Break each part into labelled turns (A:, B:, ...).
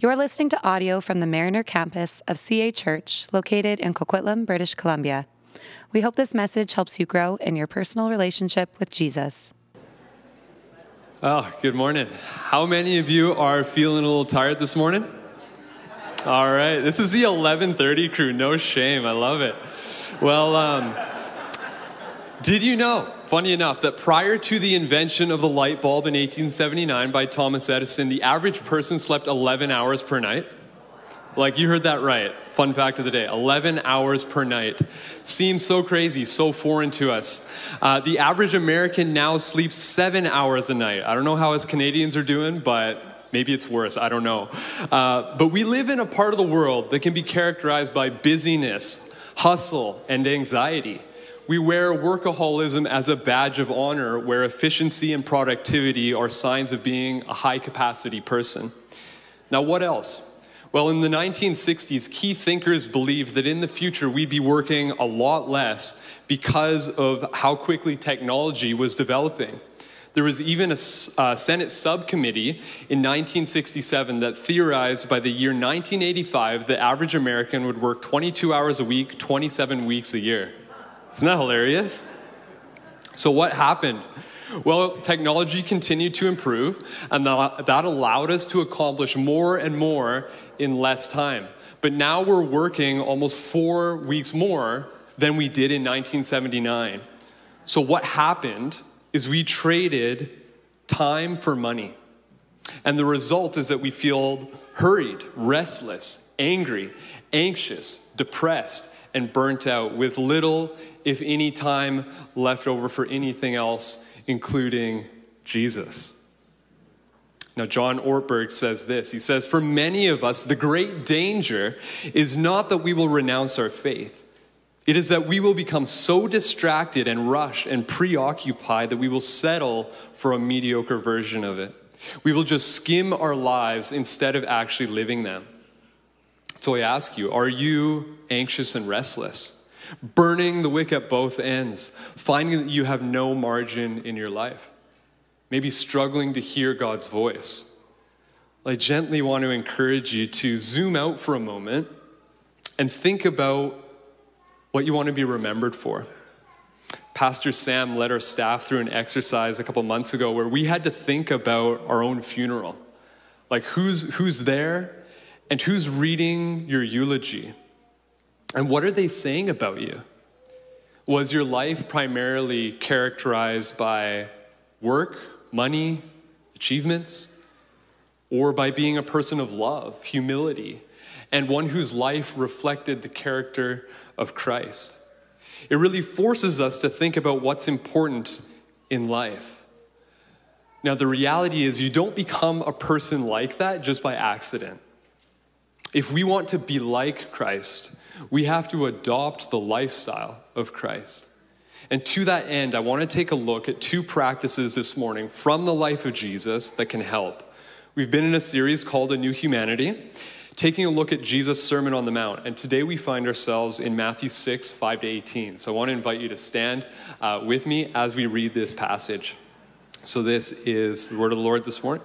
A: You're listening to audio from the Mariner campus of CA Church, located in Coquitlam, British Columbia. We hope this message helps you grow in your personal relationship with Jesus.
B: Oh, good morning. How many of you are feeling a little tired this morning? All right, this is the 11:30 crew. No shame. I love it. Well, um, did you know, funny enough, that prior to the invention of the light bulb in 1879 by Thomas Edison, the average person slept 11 hours per night? Like, you heard that right. Fun fact of the day 11 hours per night. Seems so crazy, so foreign to us. Uh, the average American now sleeps seven hours a night. I don't know how us Canadians are doing, but maybe it's worse. I don't know. Uh, but we live in a part of the world that can be characterized by busyness, hustle, and anxiety. We wear workaholism as a badge of honor, where efficiency and productivity are signs of being a high capacity person. Now, what else? Well, in the 1960s, key thinkers believed that in the future we'd be working a lot less because of how quickly technology was developing. There was even a uh, Senate subcommittee in 1967 that theorized by the year 1985 the average American would work 22 hours a week, 27 weeks a year. Isn't that hilarious? So, what happened? Well, technology continued to improve, and that allowed us to accomplish more and more in less time. But now we're working almost four weeks more than we did in 1979. So, what happened is we traded time for money. And the result is that we feel hurried, restless, angry, anxious, depressed, and burnt out with little, if any, time left over for anything else, including Jesus. Now, John Ortberg says this. He says, For many of us, the great danger is not that we will renounce our faith. It is that we will become so distracted and rushed and preoccupied that we will settle for a mediocre version of it. We will just skim our lives instead of actually living them. So I ask you, are you anxious and restless? Burning the wick at both ends, finding that you have no margin in your life? Maybe struggling to hear God's voice? I gently want to encourage you to zoom out for a moment and think about what you want to be remembered for. Pastor Sam led our staff through an exercise a couple months ago where we had to think about our own funeral. Like, who's, who's there and who's reading your eulogy? And what are they saying about you? Was your life primarily characterized by work, money, achievements, or by being a person of love, humility, and one whose life reflected the character of Christ? It really forces us to think about what's important in life. Now, the reality is, you don't become a person like that just by accident. If we want to be like Christ, we have to adopt the lifestyle of Christ. And to that end, I want to take a look at two practices this morning from the life of Jesus that can help. We've been in a series called A New Humanity, taking a look at Jesus' Sermon on the Mount. And today we find ourselves in Matthew 6, 5 to 18. So I want to invite you to stand uh, with me as we read this passage. So this is the word of the Lord this morning.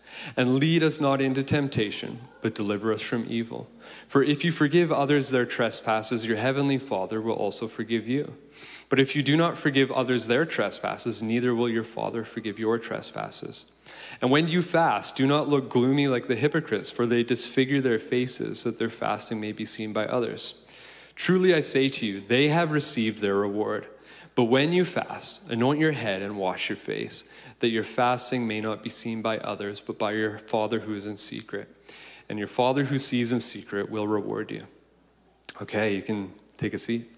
B: And lead us not into temptation, but deliver us from evil. For if you forgive others their trespasses, your heavenly Father will also forgive you. But if you do not forgive others their trespasses, neither will your Father forgive your trespasses. And when you fast, do not look gloomy like the hypocrites, for they disfigure their faces, so that their fasting may be seen by others. Truly I say to you, they have received their reward. But when you fast, anoint your head and wash your face, that your fasting may not be seen by others, but by your Father who is in secret. And your Father who sees in secret will reward you. Okay, you can take a seat.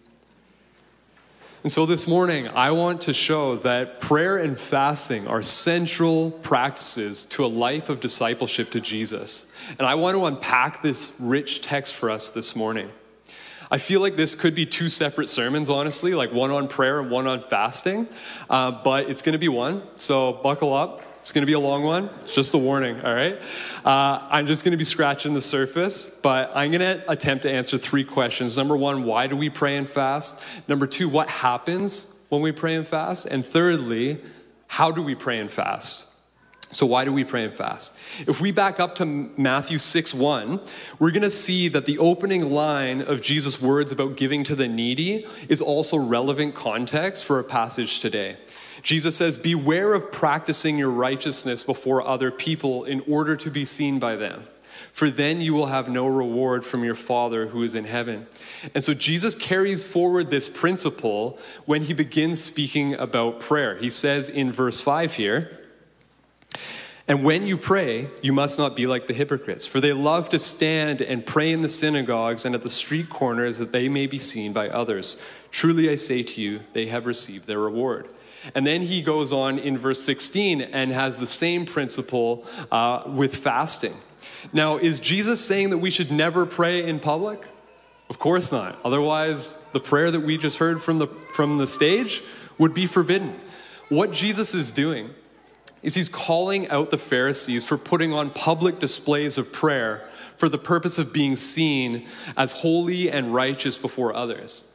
B: And so this morning, I want to show that prayer and fasting are central practices to a life of discipleship to Jesus. And I want to unpack this rich text for us this morning. I feel like this could be two separate sermons, honestly, like one on prayer and one on fasting, uh, but it's going to be one. So buckle up. It's going to be a long one. Just a warning, all right? Uh, I'm just going to be scratching the surface, but I'm going to attempt to answer three questions. Number one, why do we pray and fast? Number two, what happens when we pray and fast? And thirdly, how do we pray and fast? So, why do we pray and fast? If we back up to Matthew 6 1, we're going to see that the opening line of Jesus' words about giving to the needy is also relevant context for a passage today. Jesus says, Beware of practicing your righteousness before other people in order to be seen by them, for then you will have no reward from your Father who is in heaven. And so Jesus carries forward this principle when he begins speaking about prayer. He says in verse 5 here, and when you pray, you must not be like the hypocrites, for they love to stand and pray in the synagogues and at the street corners that they may be seen by others. Truly I say to you, they have received their reward. And then he goes on in verse 16 and has the same principle uh, with fasting. Now, is Jesus saying that we should never pray in public? Of course not. Otherwise, the prayer that we just heard from the, from the stage would be forbidden. What Jesus is doing is he's calling out the Pharisees for putting on public displays of prayer for the purpose of being seen as holy and righteous before others.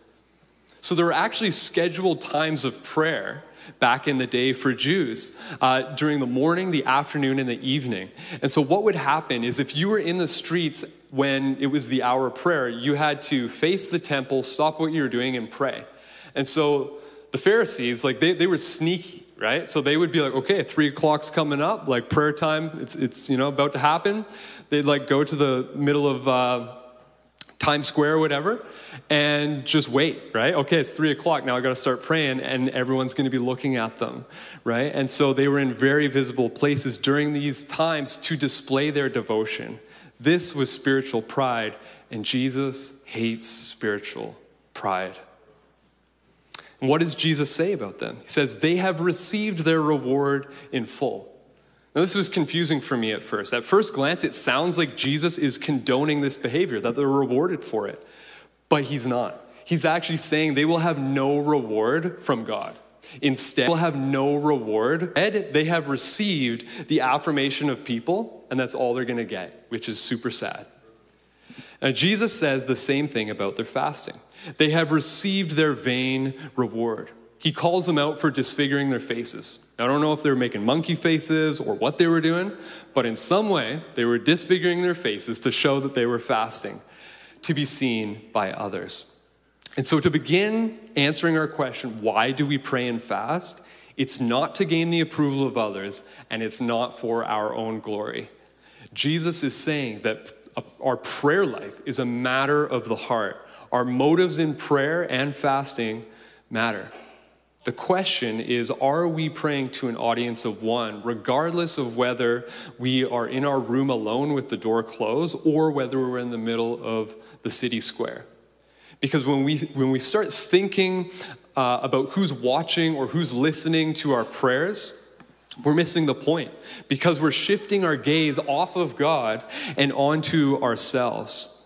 B: So there were actually scheduled times of prayer back in the day for Jews uh, during the morning, the afternoon, and the evening. And so what would happen is if you were in the streets when it was the hour of prayer, you had to face the temple, stop what you were doing, and pray. And so the Pharisees, like they, they were sneaky right? So they would be like, okay, three o'clock's coming up, like prayer time, it's, it's you know, about to happen. They'd like go to the middle of uh, Times Square or whatever and just wait, right? Okay, it's three o'clock, now I gotta start praying, and everyone's gonna be looking at them, right? And so they were in very visible places during these times to display their devotion. This was spiritual pride, and Jesus hates spiritual pride. And what does Jesus say about them? He says, They have received their reward in full. Now, this was confusing for me at first. At first glance, it sounds like Jesus is condoning this behavior, that they're rewarded for it. But he's not. He's actually saying they will have no reward from God. Instead, they will have no reward. They have received the affirmation of people, and that's all they're going to get, which is super sad. Now, Jesus says the same thing about their fasting. They have received their vain reward. He calls them out for disfiguring their faces. I don't know if they were making monkey faces or what they were doing, but in some way, they were disfiguring their faces to show that they were fasting, to be seen by others. And so, to begin answering our question, why do we pray and fast? It's not to gain the approval of others, and it's not for our own glory. Jesus is saying that our prayer life is a matter of the heart. Our motives in prayer and fasting matter. The question is Are we praying to an audience of one, regardless of whether we are in our room alone with the door closed or whether we're in the middle of the city square? Because when we, when we start thinking uh, about who's watching or who's listening to our prayers, we're missing the point because we're shifting our gaze off of God and onto ourselves.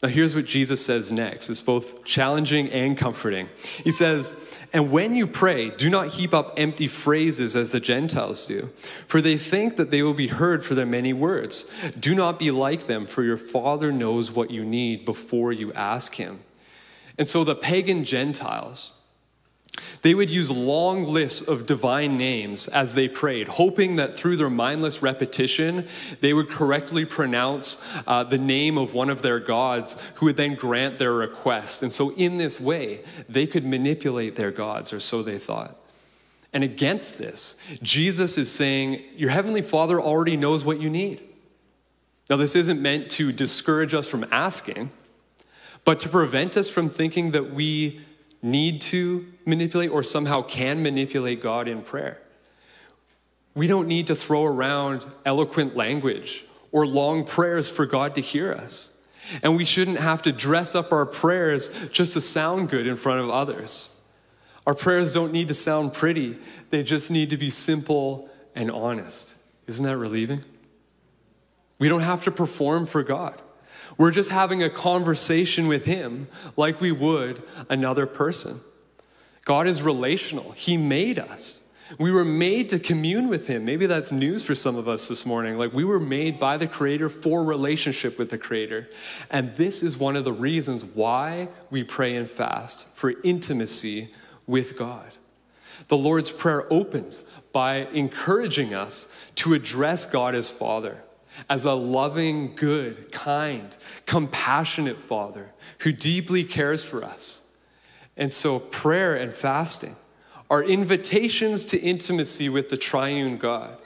B: Now, here's what Jesus says next. It's both challenging and comforting. He says, And when you pray, do not heap up empty phrases as the Gentiles do, for they think that they will be heard for their many words. Do not be like them, for your Father knows what you need before you ask Him. And so the pagan Gentiles, they would use long lists of divine names as they prayed, hoping that through their mindless repetition, they would correctly pronounce uh, the name of one of their gods who would then grant their request. And so, in this way, they could manipulate their gods, or so they thought. And against this, Jesus is saying, Your heavenly Father already knows what you need. Now, this isn't meant to discourage us from asking, but to prevent us from thinking that we need to manipulate or somehow can manipulate God in prayer. We don't need to throw around eloquent language or long prayers for God to hear us. And we shouldn't have to dress up our prayers just to sound good in front of others. Our prayers don't need to sound pretty, they just need to be simple and honest. Isn't that relieving? We don't have to perform for God. We're just having a conversation with Him like we would another person. God is relational, He made us. We were made to commune with Him. Maybe that's news for some of us this morning. Like we were made by the Creator for relationship with the Creator. And this is one of the reasons why we pray and fast for intimacy with God. The Lord's Prayer opens by encouraging us to address God as Father, as a loving, good, kind, compassionate Father who deeply cares for us. And so, prayer and fasting are invitations to intimacy with the triune God,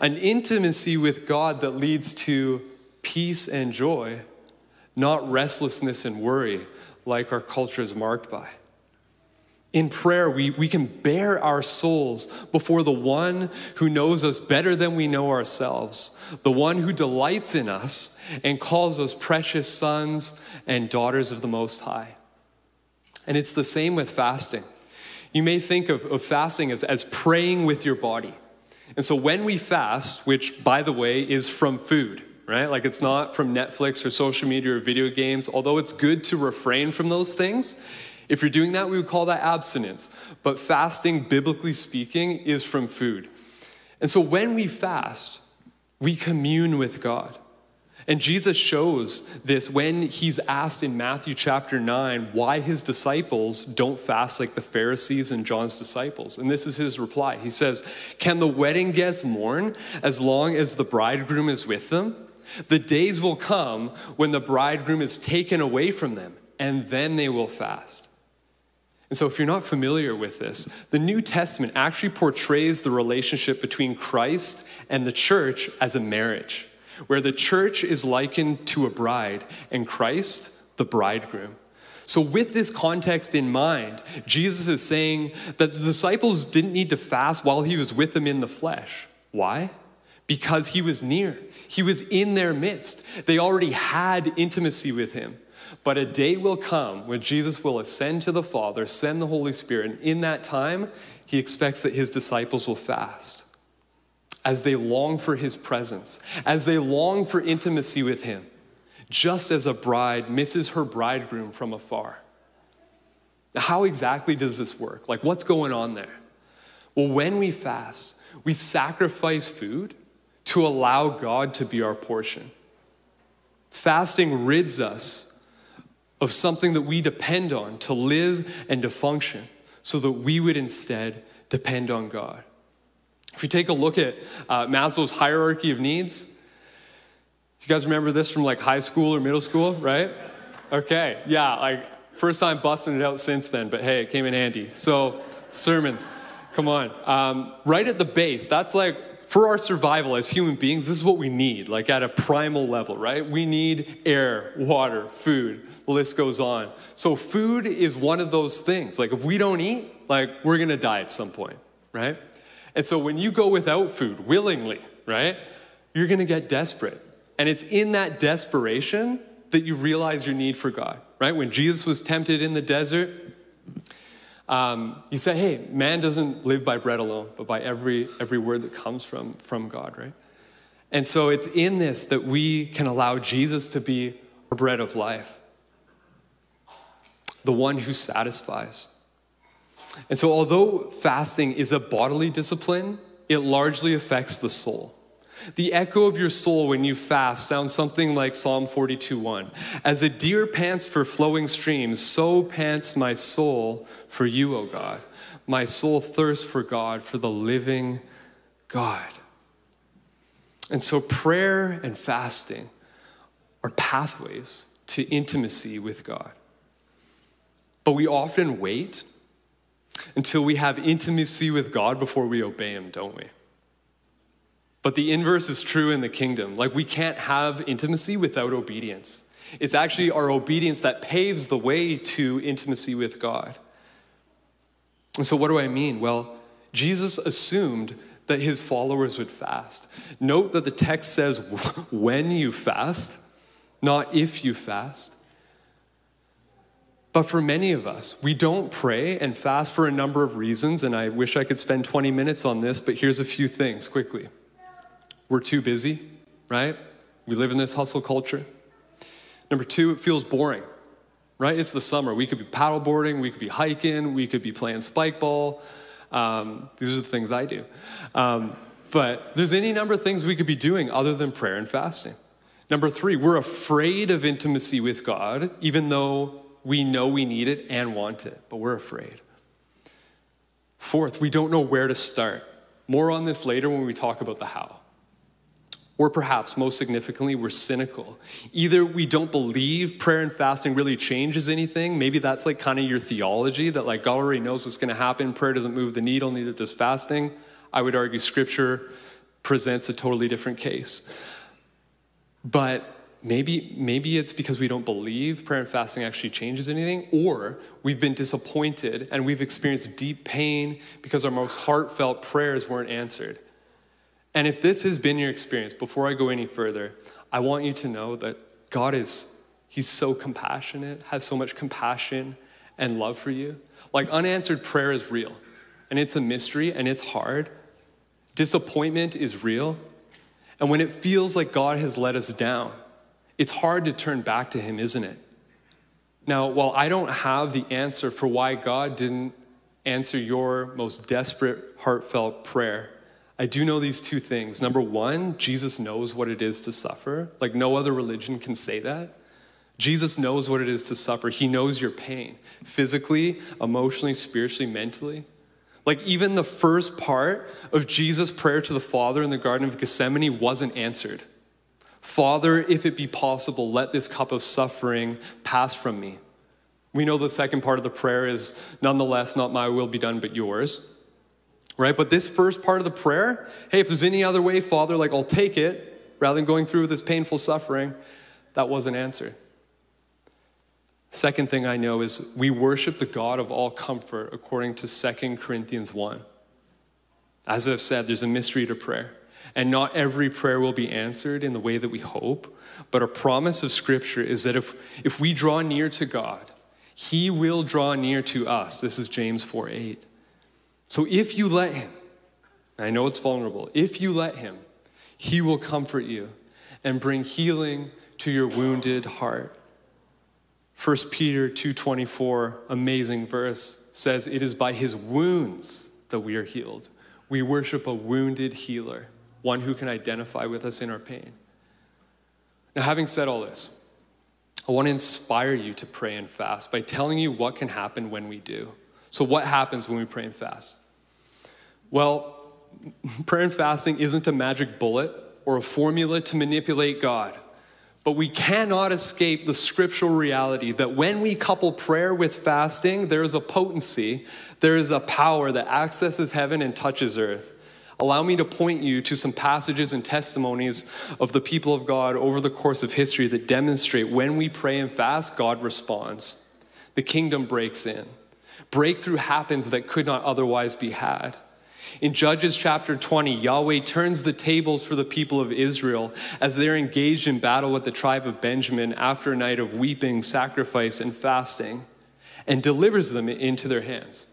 B: an intimacy with God that leads to peace and joy, not restlessness and worry like our culture is marked by. In prayer, we, we can bare our souls before the one who knows us better than we know ourselves, the one who delights in us and calls us precious sons and daughters of the Most High. And it's the same with fasting. You may think of, of fasting as, as praying with your body. And so when we fast, which by the way is from food, right? Like it's not from Netflix or social media or video games, although it's good to refrain from those things. If you're doing that, we would call that abstinence. But fasting, biblically speaking, is from food. And so when we fast, we commune with God. And Jesus shows this when he's asked in Matthew chapter 9 why his disciples don't fast like the Pharisees and John's disciples. And this is his reply. He says, Can the wedding guests mourn as long as the bridegroom is with them? The days will come when the bridegroom is taken away from them, and then they will fast. And so, if you're not familiar with this, the New Testament actually portrays the relationship between Christ and the church as a marriage where the church is likened to a bride and Christ the bridegroom. So, with this context in mind, Jesus is saying that the disciples didn't need to fast while he was with them in the flesh. Why? Because he was near, he was in their midst. They already had intimacy with him. But a day will come when Jesus will ascend to the Father, send the Holy Spirit, and in that time, he expects that his disciples will fast as they long for his presence, as they long for intimacy with him, just as a bride misses her bridegroom from afar. Now, how exactly does this work? Like, what's going on there? Well, when we fast, we sacrifice food to allow God to be our portion. Fasting rids us of something that we depend on to live and to function so that we would instead depend on God. If you take a look at uh, Maslow's hierarchy of needs, you guys remember this from like high school or middle school, right? Okay, yeah, like first time busting it out since then, but hey, it came in handy. So, sermons, come on. Um, right at the base, that's like for our survival as human beings, this is what we need, like at a primal level, right? We need air, water, food. The list goes on. So, food is one of those things. Like, if we don't eat, like, we're gonna die at some point, right? And so when you go without food willingly, right, you're to get desperate. And it's in that desperation that you realize your need for God, right? When Jesus was tempted in the desert, um, he said, hey, man doesn't live by bread alone, but by every, every word that comes from, from God, right? And so it's in this that we can allow Jesus to be our bread of life, the one who satisfies. And so, although fasting is a bodily discipline, it largely affects the soul. The echo of your soul when you fast sounds something like Psalm 42:1. As a deer pants for flowing streams, so pants my soul for you, O God. My soul thirsts for God, for the living God. And so, prayer and fasting are pathways to intimacy with God. But we often wait until we have intimacy with God before we obey Him, don't we? But the inverse is true in the kingdom. Like, we can't have intimacy without obedience. It's actually our obedience that paves the way to intimacy with God. And so, what do I mean? Well, Jesus assumed that his followers would fast. Note that the text says when you fast, not if you fast. But for many of us, we don't pray and fast for a number of reasons, and I wish I could spend 20 minutes on this, but here's a few things quickly. We're too busy, right? We live in this hustle culture. Number two, it feels boring, right? It's the summer. We could be paddleboarding, we could be hiking, we could be playing spike ball. Um, these are the things I do. Um, but there's any number of things we could be doing other than prayer and fasting. Number three, we're afraid of intimacy with God, even though we know we need it and want it, but we're afraid. Fourth, we don't know where to start. More on this later when we talk about the how. Or perhaps most significantly, we're cynical. Either we don't believe prayer and fasting really changes anything. Maybe that's like kind of your theology that like God already knows what's going to happen. Prayer doesn't move the needle, neither does fasting. I would argue scripture presents a totally different case. But maybe maybe it's because we don't believe prayer and fasting actually changes anything or we've been disappointed and we've experienced deep pain because our most heartfelt prayers weren't answered and if this has been your experience before i go any further i want you to know that god is he's so compassionate has so much compassion and love for you like unanswered prayer is real and it's a mystery and it's hard disappointment is real and when it feels like god has let us down it's hard to turn back to Him, isn't it? Now, while I don't have the answer for why God didn't answer your most desperate, heartfelt prayer, I do know these two things. Number one, Jesus knows what it is to suffer. Like no other religion can say that. Jesus knows what it is to suffer. He knows your pain physically, emotionally, spiritually, mentally. Like even the first part of Jesus' prayer to the Father in the Garden of Gethsemane wasn't answered. Father, if it be possible, let this cup of suffering pass from me. We know the second part of the prayer is, nonetheless, not my will be done, but yours. Right? But this first part of the prayer, hey, if there's any other way, Father, like I'll take it, rather than going through with this painful suffering, that wasn't answered. Second thing I know is we worship the God of all comfort according to 2 Corinthians 1. As I've said, there's a mystery to prayer. And not every prayer will be answered in the way that we hope. But a promise of Scripture is that if, if we draw near to God, He will draw near to us. This is James 4 8. So if you let Him, I know it's vulnerable, if you let Him, He will comfort you and bring healing to your wounded heart. 1 Peter 2:24, amazing verse, says it is by his wounds that we are healed. We worship a wounded healer one who can identify with us in our pain. Now, having said all this, I want to inspire you to pray and fast by telling you what can happen when we do. So, what happens when we pray and fast? Well, prayer and fasting isn't a magic bullet or a formula to manipulate God. But we cannot escape the scriptural reality that when we couple prayer with fasting, there is a potency, there is a power that accesses heaven and touches earth. Allow me to point you to some passages and testimonies of the people of God over the course of history that demonstrate when we pray and fast, God responds. The kingdom breaks in. Breakthrough happens that could not otherwise be had. In Judges chapter 20, Yahweh turns the tables for the people of Israel as they're engaged in battle with the tribe of Benjamin after a night of weeping, sacrifice, and fasting, and delivers them into their hands.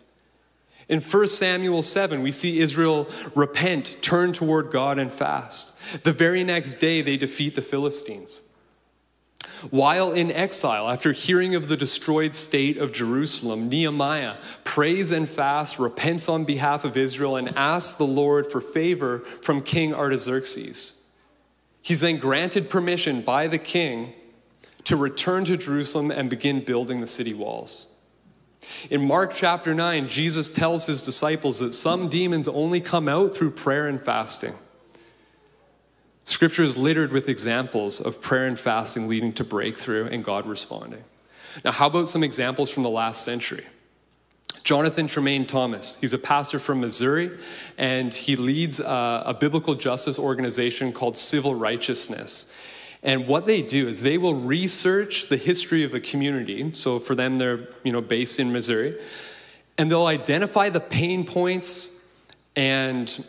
B: In 1 Samuel 7, we see Israel repent, turn toward God, and fast. The very next day, they defeat the Philistines. While in exile, after hearing of the destroyed state of Jerusalem, Nehemiah prays and fasts, repents on behalf of Israel, and asks the Lord for favor from King Artaxerxes. He's then granted permission by the king to return to Jerusalem and begin building the city walls. In Mark chapter 9, Jesus tells his disciples that some demons only come out through prayer and fasting. Scripture is littered with examples of prayer and fasting leading to breakthrough and God responding. Now, how about some examples from the last century? Jonathan Tremaine Thomas. He's a pastor from Missouri, and he leads a, a biblical justice organization called Civil Righteousness. And what they do is they will research the history of a community. So for them, they're you know based in Missouri, And they'll identify the pain points and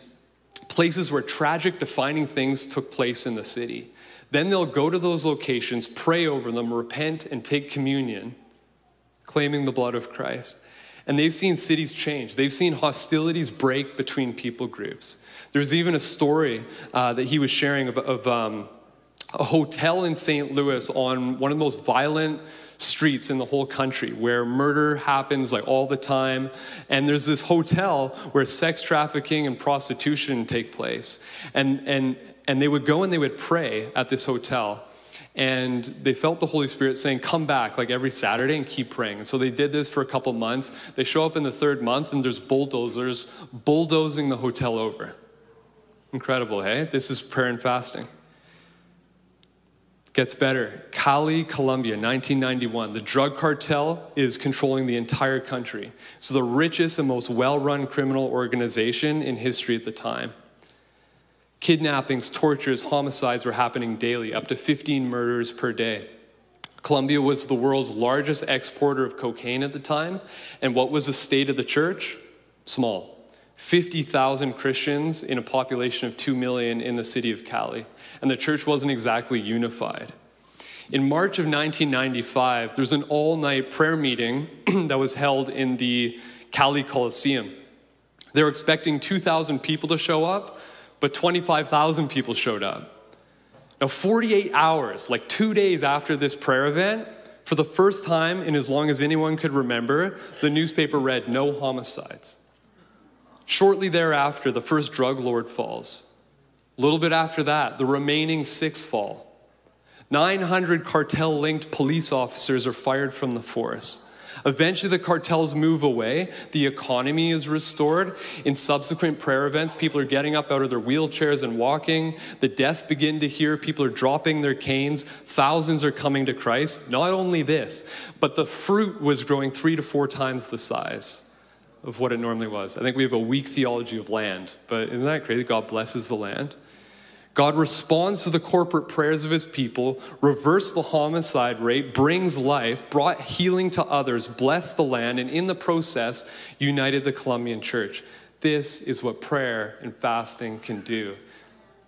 B: places where tragic, defining things took place in the city. Then they'll go to those locations, pray over them, repent, and take communion, claiming the blood of Christ. And they've seen cities change. They've seen hostilities break between people groups. There's even a story uh, that he was sharing of, of um, a hotel in St. Louis on one of the most violent streets in the whole country where murder happens like all the time. And there's this hotel where sex trafficking and prostitution take place. And and and they would go and they would pray at this hotel. And they felt the holy spirit saying come back like every saturday and keep praying. And so they did this for a couple months. They show up in the third month and there's bulldozers bulldozing the hotel over. Incredible hey? This is prayer and fasting Gets better. Cali, Colombia, 1991. The drug cartel is controlling the entire country. So, the richest and most well run criminal organization in history at the time. Kidnappings, tortures, homicides were happening daily, up to 15 murders per day. Colombia was the world's largest exporter of cocaine at the time. And what was the state of the church? Small. 50,000 Christians in a population of 2 million in the city of Cali and the church wasn't exactly unified. In March of 1995, there was an all night prayer meeting that was held in the Cali Coliseum. They were expecting 2,000 people to show up, but 25,000 people showed up. Now, 48 hours, like two days after this prayer event, for the first time in as long as anyone could remember, the newspaper read no homicides. Shortly thereafter, the first drug lord falls. A little bit after that, the remaining six fall. 900 cartel linked police officers are fired from the force. Eventually, the cartels move away. The economy is restored. In subsequent prayer events, people are getting up out of their wheelchairs and walking. The deaf begin to hear. People are dropping their canes. Thousands are coming to Christ. Not only this, but the fruit was growing three to four times the size of what it normally was. I think we have a weak theology of land, but isn't that crazy? God blesses the land. God responds to the corporate prayers of his people, reversed the homicide rate, brings life, brought healing to others, blessed the land, and in the process, united the Colombian church. This is what prayer and fasting can do.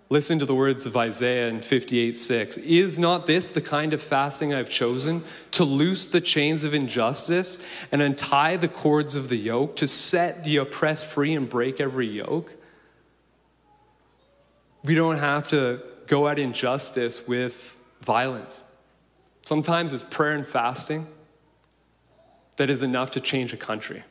B: Listen to the words of Isaiah in 58 6. Is not this the kind of fasting I've chosen? To loose the chains of injustice and untie the cords of the yoke, to set the oppressed free and break every yoke? We don't have to go at injustice with violence. Sometimes it's prayer and fasting that is enough to change a country.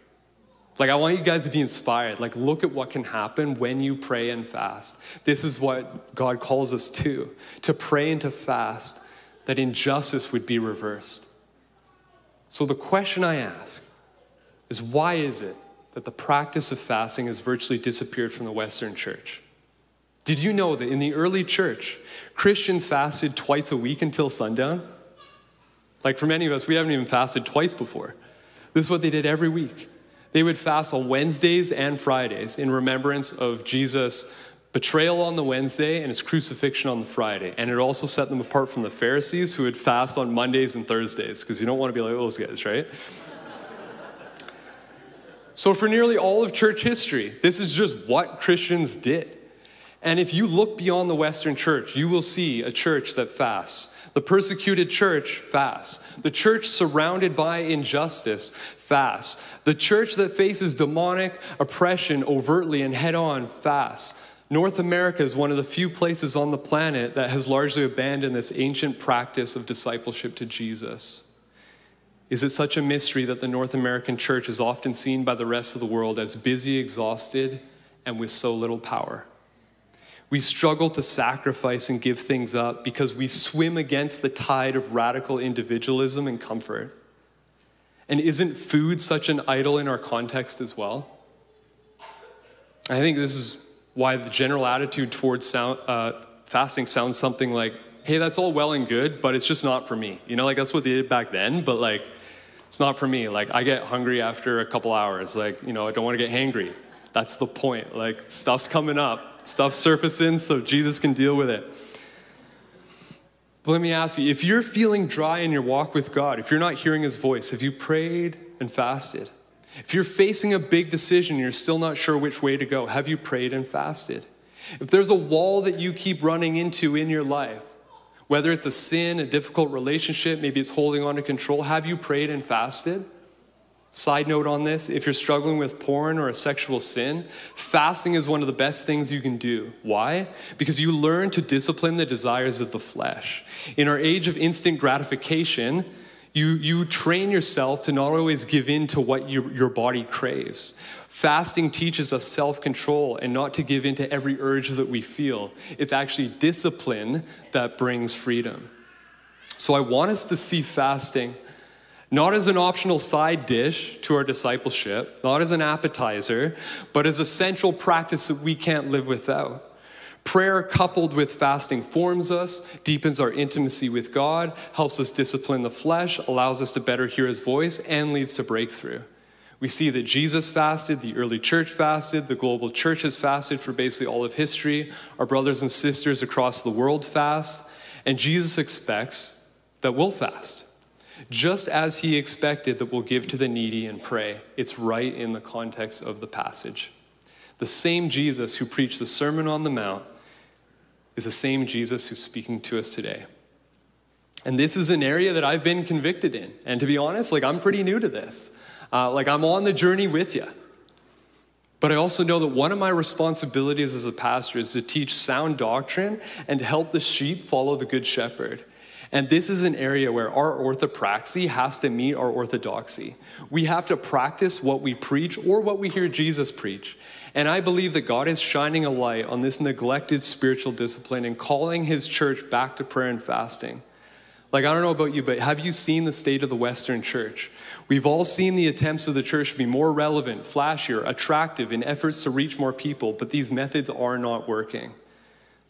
B: Like, I want you guys to be inspired. Like, look at what can happen when you pray and fast. This is what God calls us to to pray and to fast, that injustice would be reversed. So, the question I ask is why is it that the practice of fasting has virtually disappeared from the Western church? Did you know that in the early church, Christians fasted twice a week until sundown? Like for many of us, we haven't even fasted twice before. This is what they did every week. They would fast on Wednesdays and Fridays in remembrance of Jesus' betrayal on the Wednesday and his crucifixion on the Friday. And it also set them apart from the Pharisees who would fast on Mondays and Thursdays, because you don't want to be like those guys, right? so, for nearly all of church history, this is just what Christians did. And if you look beyond the Western church, you will see a church that fasts. The persecuted church fasts. The church surrounded by injustice fasts. The church that faces demonic oppression overtly and head on fasts. North America is one of the few places on the planet that has largely abandoned this ancient practice of discipleship to Jesus. Is it such a mystery that the North American church is often seen by the rest of the world as busy, exhausted, and with so little power? We struggle to sacrifice and give things up because we swim against the tide of radical individualism and comfort. And isn't food such an idol in our context as well? I think this is why the general attitude towards sound, uh, fasting sounds something like, hey, that's all well and good, but it's just not for me. You know, like that's what they did back then, but like, it's not for me. Like, I get hungry after a couple hours. Like, you know, I don't want to get hangry. That's the point. Like, stuff's coming up Stuff surfacing so Jesus can deal with it. But let me ask you if you're feeling dry in your walk with God, if you're not hearing his voice, have you prayed and fasted? If you're facing a big decision, you're still not sure which way to go, have you prayed and fasted? If there's a wall that you keep running into in your life, whether it's a sin, a difficult relationship, maybe it's holding on to control, have you prayed and fasted? Side note on this if you're struggling with porn or a sexual sin, fasting is one of the best things you can do. Why? Because you learn to discipline the desires of the flesh. In our age of instant gratification, you, you train yourself to not always give in to what your, your body craves. Fasting teaches us self control and not to give in to every urge that we feel. It's actually discipline that brings freedom. So I want us to see fasting not as an optional side dish to our discipleship, not as an appetizer, but as a central practice that we can't live without. Prayer coupled with fasting forms us, deepens our intimacy with God, helps us discipline the flesh, allows us to better hear his voice, and leads to breakthrough. We see that Jesus fasted, the early church fasted, the global church has fasted for basically all of history. Our brothers and sisters across the world fast, and Jesus expects that we'll fast just as he expected that we'll give to the needy and pray. It's right in the context of the passage. The same Jesus who preached the Sermon on the Mount is the same Jesus who's speaking to us today. And this is an area that I've been convicted in. And to be honest, like I'm pretty new to this. Uh, like I'm on the journey with you. But I also know that one of my responsibilities as a pastor is to teach sound doctrine and help the sheep follow the good shepherd. And this is an area where our orthopraxy has to meet our orthodoxy. We have to practice what we preach or what we hear Jesus preach. And I believe that God is shining a light on this neglected spiritual discipline and calling his church back to prayer and fasting. Like, I don't know about you, but have you seen the state of the Western church? We've all seen the attempts of the church to be more relevant, flashier, attractive in efforts to reach more people, but these methods are not working.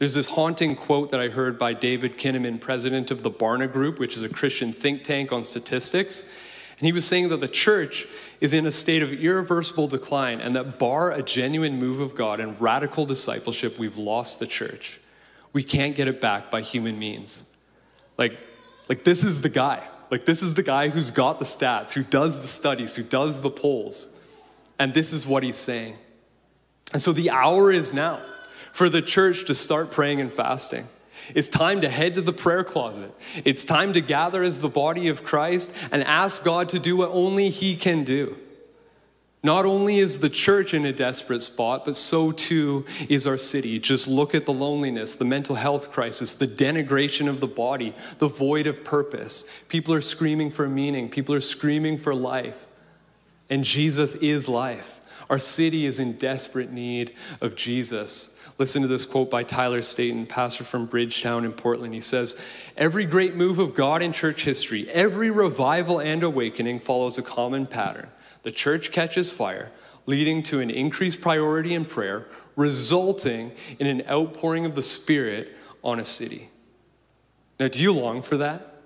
B: There's this haunting quote that I heard by David Kinnaman, president of the Barna Group, which is a Christian think tank on statistics. And he was saying that the church is in a state of irreversible decline, and that bar a genuine move of God and radical discipleship, we've lost the church. We can't get it back by human means. Like, like this is the guy. Like, this is the guy who's got the stats, who does the studies, who does the polls. And this is what he's saying. And so the hour is now for the church to start praying and fasting. It's time to head to the prayer closet. It's time to gather as the body of Christ and ask God to do what only He can do. Not only is the church in a desperate spot, but so too is our city. Just look at the loneliness, the mental health crisis, the denigration of the body, the void of purpose. People are screaming for meaning, people are screaming for life. And Jesus is life. Our city is in desperate need of Jesus. Listen to this quote by Tyler Staton, pastor from Bridgetown in Portland. He says, Every great move of God in church history, every revival and awakening follows a common pattern. The church catches fire, leading to an increased priority in prayer, resulting in an outpouring of the Spirit on a city. Now, do you long for that?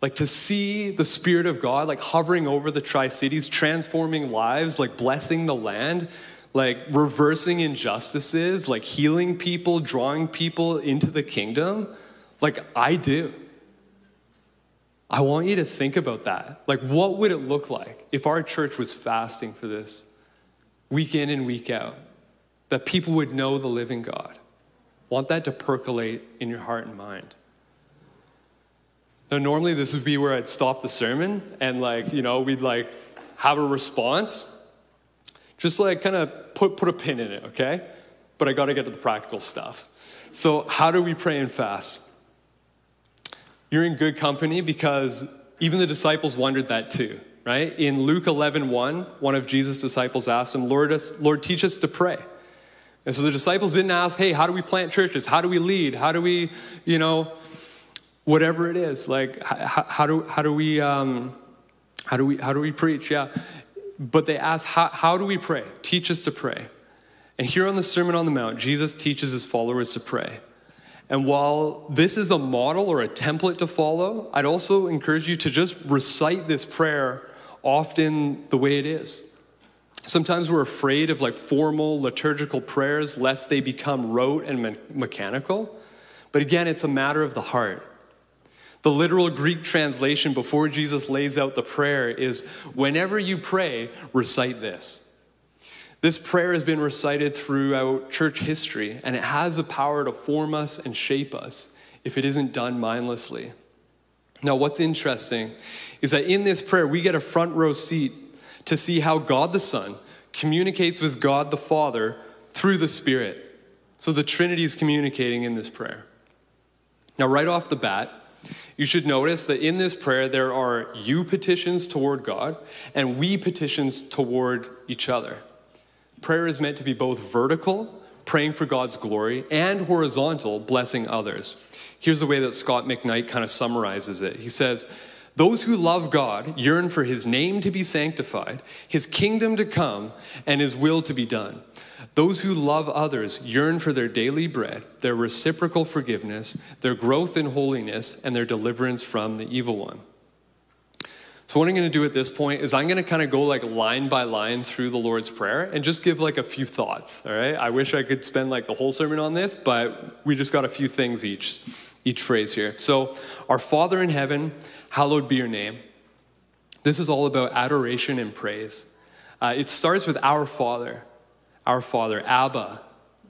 B: Like to see the Spirit of God like hovering over the Tri Cities, transforming lives, like blessing the land like reversing injustices, like healing people, drawing people into the kingdom? Like I do. I want you to think about that. Like, what would it look like if our church was fasting for this week in and week out? That people would know the living God. Want that to percolate in your heart and mind. Now, normally this would be where I'd stop the sermon and, like, you know, we'd like have a response. Just like kind of put, put a pin in it, okay? But I got to get to the practical stuff. So, how do we pray and fast? You're in good company because even the disciples wondered that too, right? In Luke 11, 1, one of Jesus' disciples asked him, Lord, us, Lord, teach us to pray. And so the disciples didn't ask, hey, how do we plant churches? How do we lead? How do we, you know, whatever it is, like, how, how do, how do we, um, how do we, how do we preach? Yeah. But they ask, how, how do we pray? Teach us to pray. And here on the Sermon on the Mount, Jesus teaches his followers to pray. And while this is a model or a template to follow, I'd also encourage you to just recite this prayer often the way it is. Sometimes we're afraid of like formal liturgical prayers lest they become rote and me- mechanical. But again, it's a matter of the heart. The literal Greek translation before Jesus lays out the prayer is whenever you pray, recite this. This prayer has been recited throughout church history, and it has the power to form us and shape us if it isn't done mindlessly. Now, what's interesting is that in this prayer, we get a front row seat to see how God the Son communicates with God the Father through the Spirit. So the Trinity is communicating in this prayer. Now, right off the bat, you should notice that in this prayer, there are you petitions toward God and we petitions toward each other. Prayer is meant to be both vertical, praying for God's glory, and horizontal, blessing others. Here's the way that Scot McKnight kind of summarizes it. He says, Those who love God yearn for his name to be sanctified, his kingdom to come, and his will to be done. Those who love others yearn for their daily bread, their reciprocal forgiveness, their growth in holiness, and their deliverance from the evil one. So, what I'm going to do at this point is I'm going to kind of go like line by line through the Lord's Prayer and just give like a few thoughts. All right. I wish I could spend like the whole sermon on this, but we just got a few things each, each phrase here. So, our Father in heaven, hallowed be your name. This is all about adoration and praise. Uh, it starts with our Father. Our Father, Abba,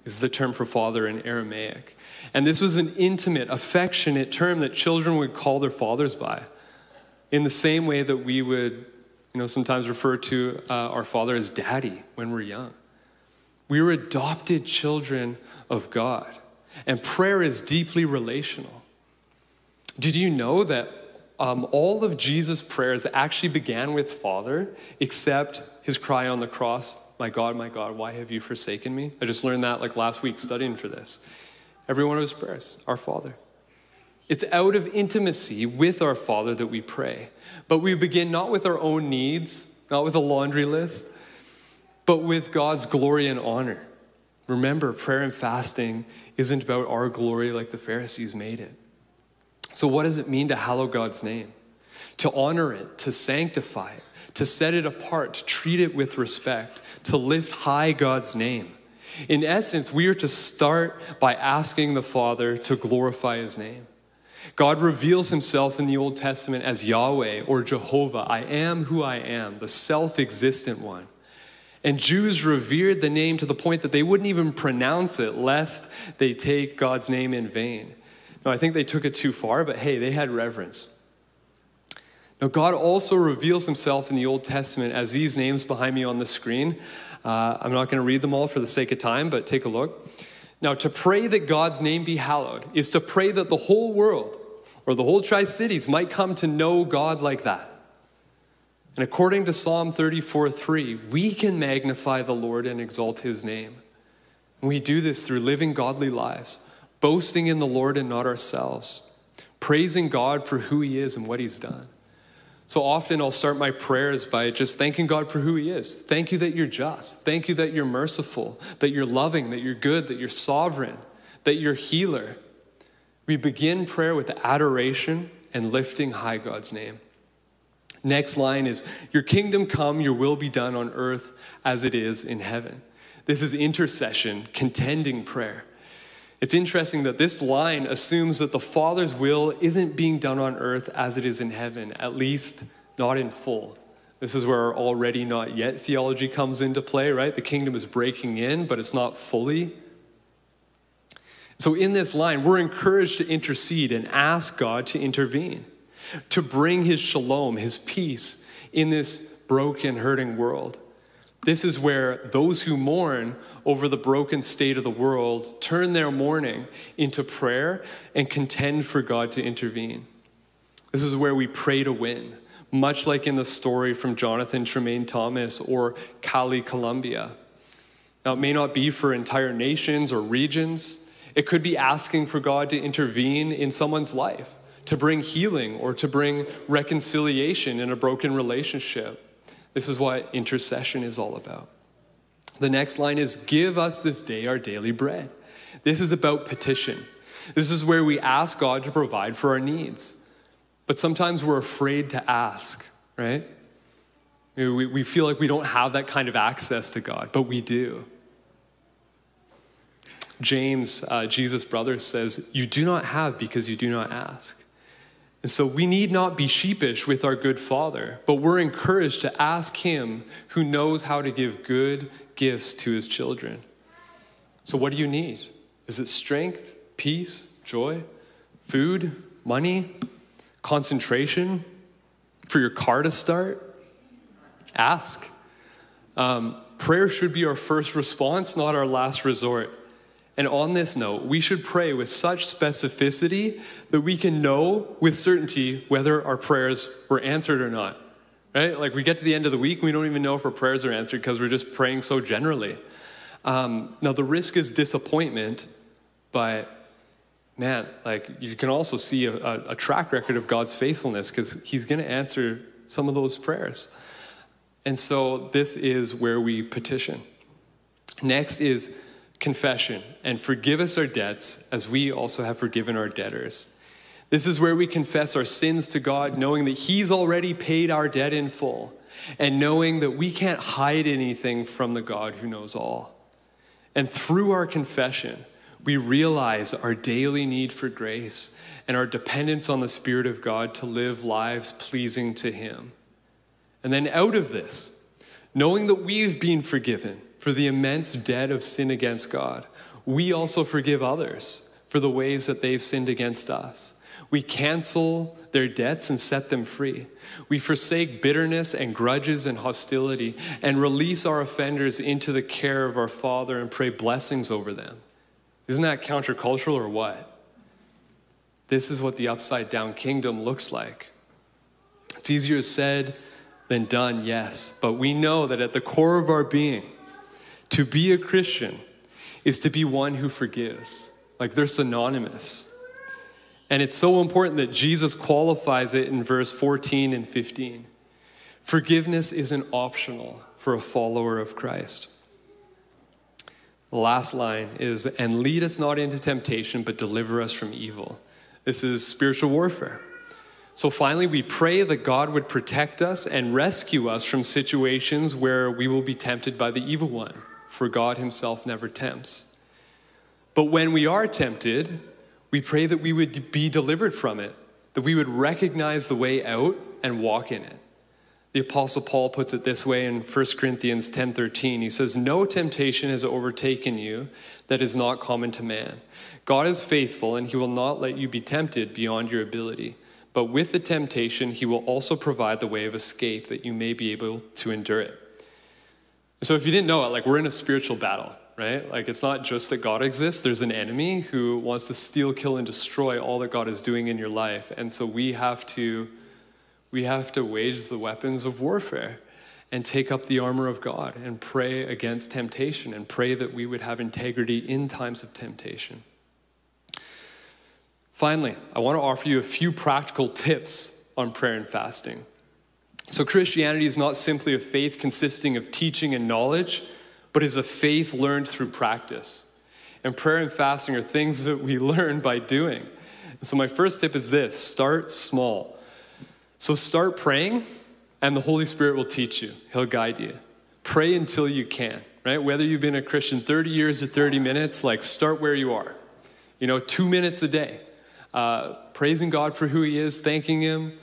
B: is the term for father in Aramaic. And this was an intimate, affectionate term that children would call their fathers by. In the same way that we would, you know, sometimes refer to uh, our father as daddy when we're young. We were adopted children of God. And prayer is deeply relational. Did you know that um, all of Jesus' prayers actually began with Father, except his cry on the cross, My God, my God, why have you forsaken me? I just learned that like last week studying for this. Every one of his prayers, Our Father. It's out of intimacy with our Father that we pray. But we begin not with our own needs, not with a laundry list, but with God's glory and honor. Remember, prayer and fasting isn't about our glory like the Pharisees made it. So, what does it mean to hallow God's name? To honor it, to sanctify it, to set it apart, to treat it with respect, to lift high God's name. In essence, we are to start by asking the Father to glorify his name. God reveals himself in the Old Testament as Yahweh or Jehovah. I am who I am, the self existent one. And Jews revered the name to the point that they wouldn't even pronounce it lest they take God's name in vain. Now, I think they took it too far, but hey, they had reverence. Now, God also reveals himself in the Old Testament as these names behind me on the screen. Uh, I'm not going to read them all for the sake of time, but take a look. Now, to pray that God's name be hallowed is to pray that the whole world or the whole Tri Cities might come to know God like that. And according to Psalm 34 3, we can magnify the Lord and exalt his name. We do this through living godly lives boasting in the Lord and not ourselves, praising God for who He is and what He's done. So often I'll start my prayers by just thanking God for who He is. Thank you that you're just. Thank you that you're merciful, that you're loving, that you're good, that you're sovereign, that you're healer. We begin prayer with adoration and lifting high God's name. Next line is Your kingdom come, your will be done on earth as it is in heaven. This is intercession, contending prayer. It's interesting that this line assumes that the Father's will isn't being done on earth as it is in heaven, at least not in full. This is where our already not yet theology comes into play, right? The kingdom is breaking in, but it's not fully. So, in this line, we're encouraged to intercede and ask God to intervene, to bring his shalom, his peace in this broken, hurting world. This is where those who mourn over the broken state of the world turn their mourning into prayer and contend for God to intervene. This is where we pray to win, much like in the story from Jonathan Tremaine Thomas or Cali Colombia. Now, it may not be for entire nations or regions, it could be asking for God to intervene in someone's life, to bring healing or to bring reconciliation in a broken relationship. This is what intercession is all about. The next line is Give us this day our daily bread. This is about petition. This is where we ask God to provide for our needs. But sometimes we're afraid to ask, right? We, we feel like we don't have that kind of access to God, but we do. James, uh, Jesus' brother, says, You do not have because you do not ask. And so we need not be sheepish with our good Father, but we're encouraged to ask Him who knows how to give good gifts to His children. So, what do you need? Is it strength, peace, joy, food, money, concentration, for your car to start? Ask. Um, prayer should be our first response, not our last resort. And on this note, we should pray with such specificity that we can know with certainty whether our prayers were answered or not. Right? Like we get to the end of the week, we don't even know if our prayers are answered because we're just praying so generally. Um, now, the risk is disappointment, but man, like you can also see a, a, a track record of God's faithfulness because He's going to answer some of those prayers. And so, this is where we petition. Next is confession and forgive us our debts as we also have forgiven our debtors. This is where we confess our sins to God, knowing that He's already paid our debt in full, and knowing that we can't hide anything from the God who knows all. And through our confession, we realize our daily need for grace and our dependence on the Spirit of God to live lives pleasing to Him. And then out of this, knowing that we've been forgiven, for the immense debt of sin against God, we also forgive others for the ways that they've sinned against us. We cancel their debts and set them free. We forsake bitterness and grudges and hostility and release our offenders into the care of our Father and pray blessings over them. Isn't that countercultural or what? This is what the upside down kingdom looks like. It's easier said than done, yes, but we know that at the core of our being, to be a Christian is to be one who forgives. Like they're synonymous. And it's so important that Jesus qualifies it in verse 14 and 15. Forgiveness isn't optional for a follower of Christ. The last line is, and lead us not into temptation, but deliver us from evil. This is spiritual warfare. So finally, we pray that God would protect us and rescue us from situations where we will be tempted by the evil one for God Himself never tempts. But when we are tempted, we pray that we would be delivered from it, that we would recognize the way out and walk in it. The apostle Paul puts it this way in 1 Corinthians 10:13. He says, "No temptation has overtaken you that is not common to man. God is faithful and he will not let you be tempted beyond your ability, but with the temptation he will also provide the way of escape that you may be able to endure it." So if you didn't know it, like we're in a spiritual battle, right? Like it's not just that God exists, there's an enemy who wants to steal, kill, and destroy all that God is doing in your life. And so we have to we have to wage the weapons of warfare and take up the armor of God and pray against temptation and pray that we would have integrity in times of temptation. Finally, I want to offer you a few practical tips on prayer and fasting. So, Christianity is not simply a faith consisting of teaching and knowledge, but is a faith learned through practice. And prayer and fasting are things that we learn by doing. so, my first tip is this start small. So, start praying, and the Holy Spirit will teach you, He'll guide you. Pray until you can, right? Whether you've been a Christian 30 years or 30 minutes, like start where you are. You know, two minutes a day, uh, praising God for who He is, thanking Him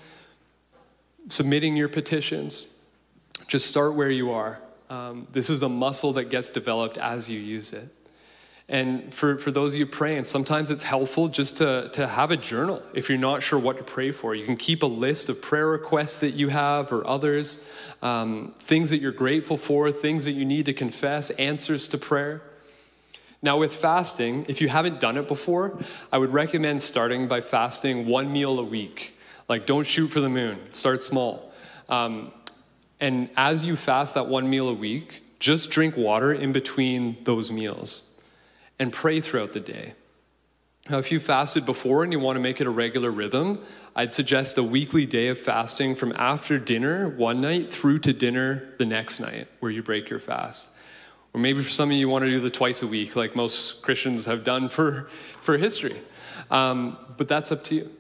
B: submitting your petitions, just start where you are. Um, this is a muscle that gets developed as you use it. And for, for those of you praying, sometimes it's helpful just to, to have a journal if you're not sure what to pray for. You can keep a list of prayer requests that you have or others, um, things that you're grateful for, things that you need to confess, answers to prayer. Now, with fasting, if you haven't done it before, I would recommend starting by fasting one meal a week. Like, don't shoot for the moon, start small. Um, and as you fast that one meal a week, just drink water in between those meals and pray throughout the day. Now, if you fasted before and you want to make it a regular rhythm, I'd suggest a weekly day of fasting from after dinner one night through to dinner the next night, where you break your fast. Or maybe for some of you, want to do the twice a week, like most Christians have done for, for history. Um, but that's up to you.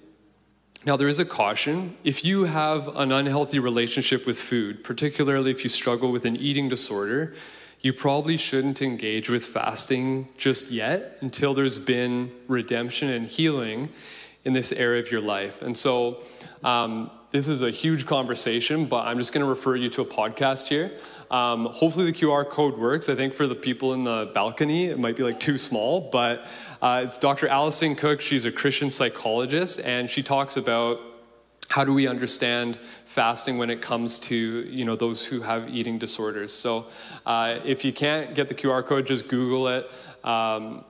B: Now, there is a caution. If you have an unhealthy relationship with food, particularly if you struggle with an eating disorder, you probably shouldn't engage with fasting just yet until there's been redemption and healing in this area of your life. And so, um, this is a huge conversation, but I'm just going to refer you to a podcast here. Um, hopefully, the QR code works. I think for the people in the balcony, it might be like too small, but uh, it's Dr. Alison Cook. She's a Christian psychologist, and she talks about how do we understand fasting when it comes to you know those who have eating disorders. So, uh, if you can't get the QR code, just Google it. Um,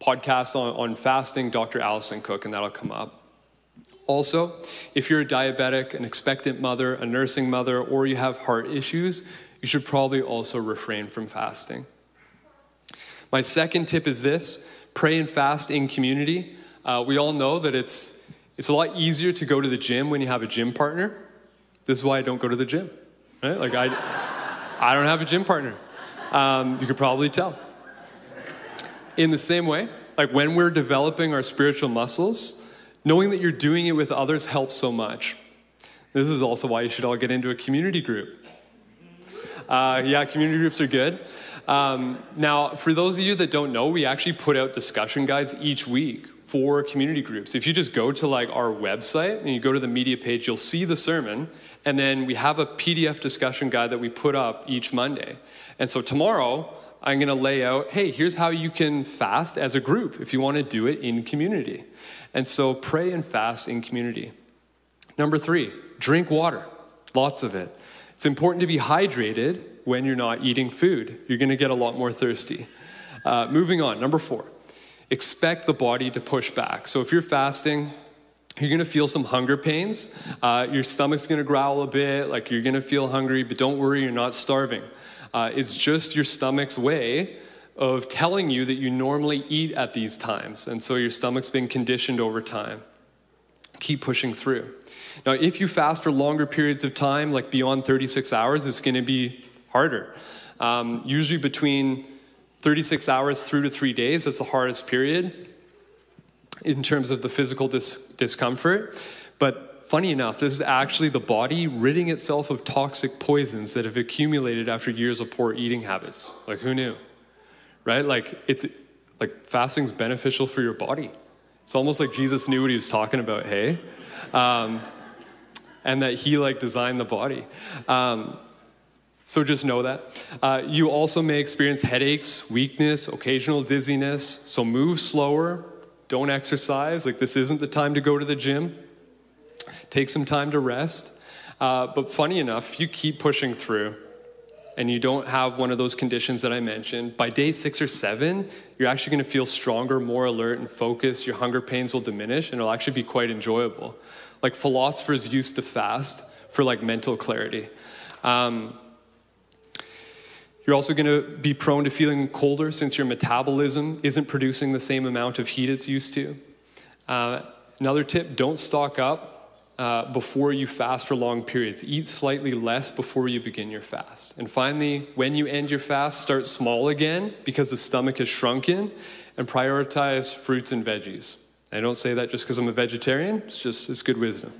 B: podcast on, on fasting, Dr. Alison Cook, and that'll come up. Also, if you're a diabetic, an expectant mother, a nursing mother, or you have heart issues, you should probably also refrain from fasting. My second tip is this pray and fast in community. Uh, we all know that it's, it's a lot easier to go to the gym when you have a gym partner. This is why I don't go to the gym. Right? Like, I, I don't have a gym partner. Um, you could probably tell. In the same way, like when we're developing our spiritual muscles, Knowing that you're doing it with others helps so much. This is also why you should all get into a community group. Uh, yeah, community groups are good. Um, now, for those of you that don't know, we actually put out discussion guides each week for community groups. If you just go to like our website and you go to the media page, you'll see the sermon, and then we have a PDF discussion guide that we put up each Monday. And so tomorrow, I'm going to lay out, hey, here's how you can fast as a group if you want to do it in community. And so pray and fast in community. Number three, drink water, lots of it. It's important to be hydrated when you're not eating food. You're going to get a lot more thirsty. Uh, moving on, number four, expect the body to push back. So if you're fasting, you're to feel some hunger pains. Uh, your stomach's to growl a bit, like you're to feel hungry, but don't worry, you're not starving. Uh, it's just your stomach's way of telling you that you normally eat at these times. And so your stomach's been conditioned over time. Keep pushing through. Now, if you fast for longer periods of time, like beyond 36 hours, it's to be harder. Um, usually between 36 hours through to three days, that's the hardest period in terms of the physical dis- discomfort. But funny enough, this is actually the body ridding itself of toxic poisons that have accumulated after years of poor eating habits. Like, who knew? right? Like it's like fasting's beneficial for your body. It's almost like Jesus knew what he was talking about. Hey, um, and that he like designed the body. Um, so just know that. Uh, you also may experience headaches, weakness, occasional dizziness. So move slower. Don't exercise. Like this isn't the time to go to the gym. Take some time to rest. Uh, but funny enough, if you keep pushing through, and you don't have one of those conditions that I mentioned, by day six or seven, you're actually going to feel stronger, more alert, and focused. Your hunger pains will diminish, and it'll actually be quite enjoyable. Like philosophers used to fast for like mental clarity. Um, you're also going to be prone to feeling colder since your metabolism isn't producing the same amount of heat it's used to. Uh, another tip don't stock up uh, before you fast for long periods. Eat slightly less before you begin your fast. And finally, when you end your fast, start small again because the stomach has shrunken and prioritize fruits and veggies. I don't say that just because I'm a vegetarian, it's just it's good wisdom.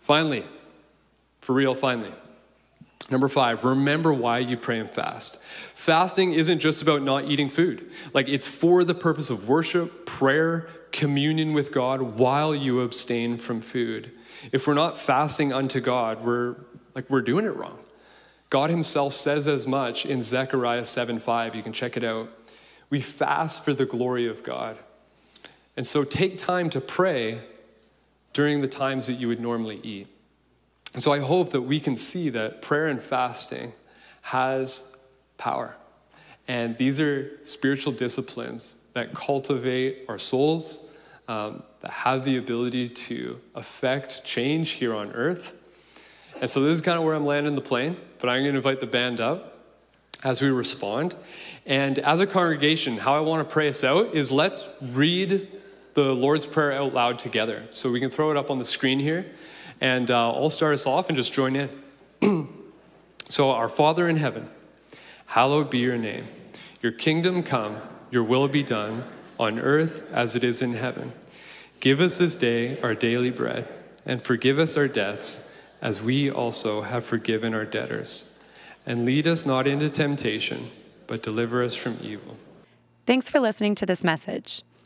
B: Finally, for real, finally. Number five, remember why you pray and fast. Fasting isn't just about not eating food. Like, it's for the purpose of worship, prayer, communion with God while you abstain from food. If we're not fasting unto God, we're like we're doing it wrong. God himself says as much in Zechariah 7:5. You can check it out. We fast for the glory of God. And so take time to pray during the times that you would normally eat. And so I hope that we can see that prayer and fasting has power. And these are spiritual disciplines that cultivate our souls, um, that have the ability to affect change here on earth. And so this is kind of where I'm landing the plane, but I'm going to invite the band up as we respond. And as a congregation, how I want to pray us out is let's read the Lord's Prayer out loud together. So we can throw it up on the screen here. And uh, I'll start us off and just join in. so, our Father in heaven, hallowed be your name. Your kingdom come, your will be done, on earth as it is in heaven. Give us this day our daily bread, and forgive us our debts, as we also have forgiven our debtors. And lead us not into temptation, but deliver us from evil.
A: Thanks for listening to this message.